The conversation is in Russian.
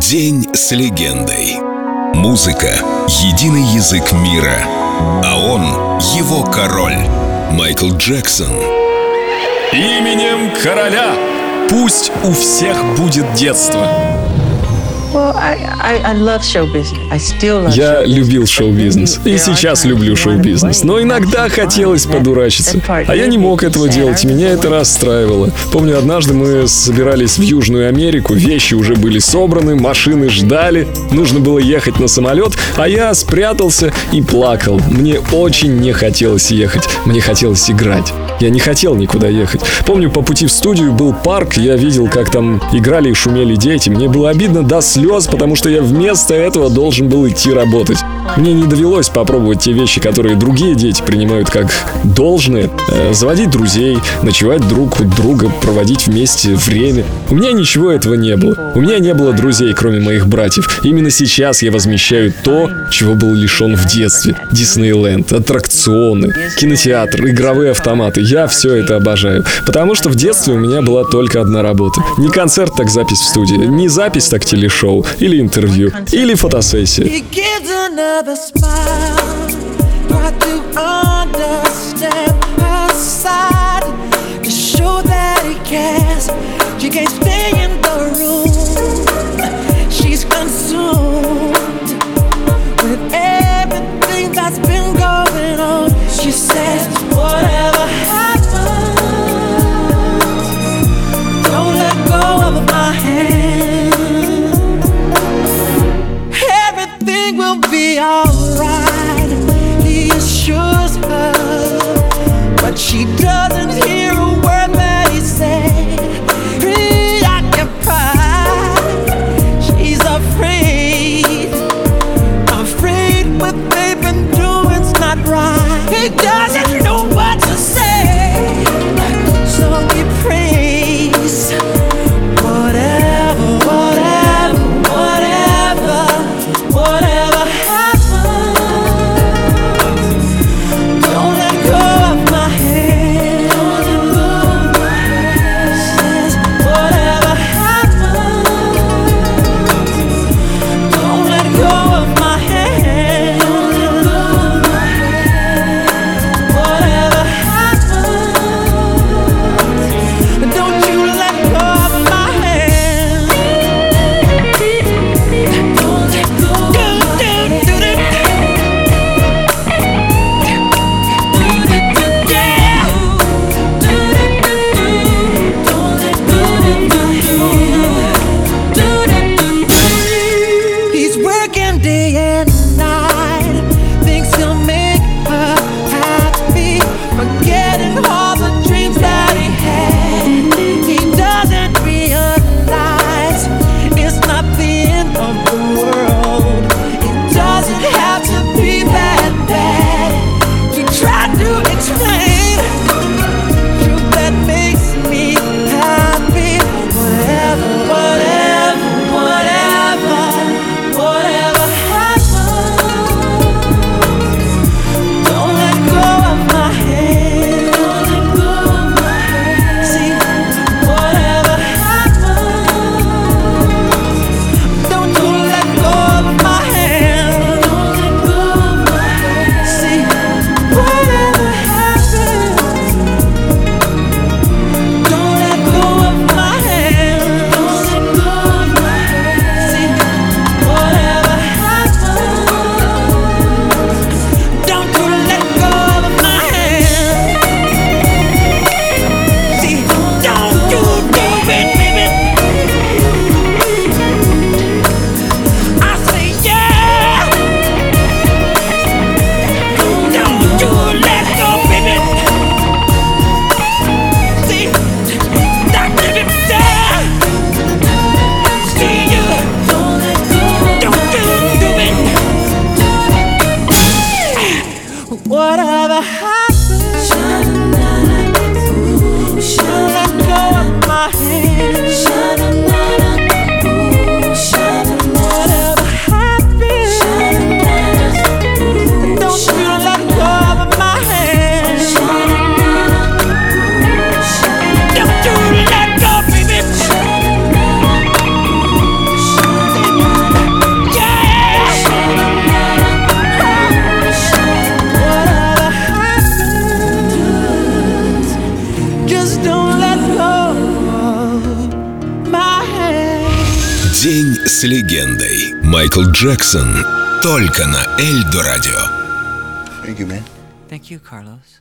День с легендой. Музыка — единый язык мира, а он — его король. Майкл Джексон. Именем короля пусть у всех будет детство. Я любил шоу-бизнес. И сейчас люблю шоу-бизнес. Но иногда хотелось подурачиться. А я не мог этого делать, меня это расстраивало. Помню, однажды мы собирались в Южную Америку, вещи уже были собраны, машины ждали, нужно было ехать на самолет, а я спрятался и плакал. Мне очень не хотелось ехать, мне хотелось играть. Я не хотел никуда ехать. Помню, по пути в студию был парк, я видел, как там играли и шумели дети. Мне было обидно до слез, потому что я вместо этого должен был идти работать. Мне не довелось попробовать те вещи, которые другие дети принимают как должное. Э, заводить друзей, ночевать друг у друга, проводить вместе время. У меня ничего этого не было. У меня не было друзей, кроме моих братьев. Именно сейчас я возмещаю то, чего был лишен в детстве. Диснейленд, аттракционы, кинотеатр, игровые автоматы. Я все это обожаю. Потому что в детстве у меня была только одна работа. Не концерт, так запись в студии. Не запись, так телешоу. Или интервью. Или фотосессия. What have I had? С легендой. Майкл Джексон. Только на Эльдо радио. Thank you, man. Thank you, Carlos.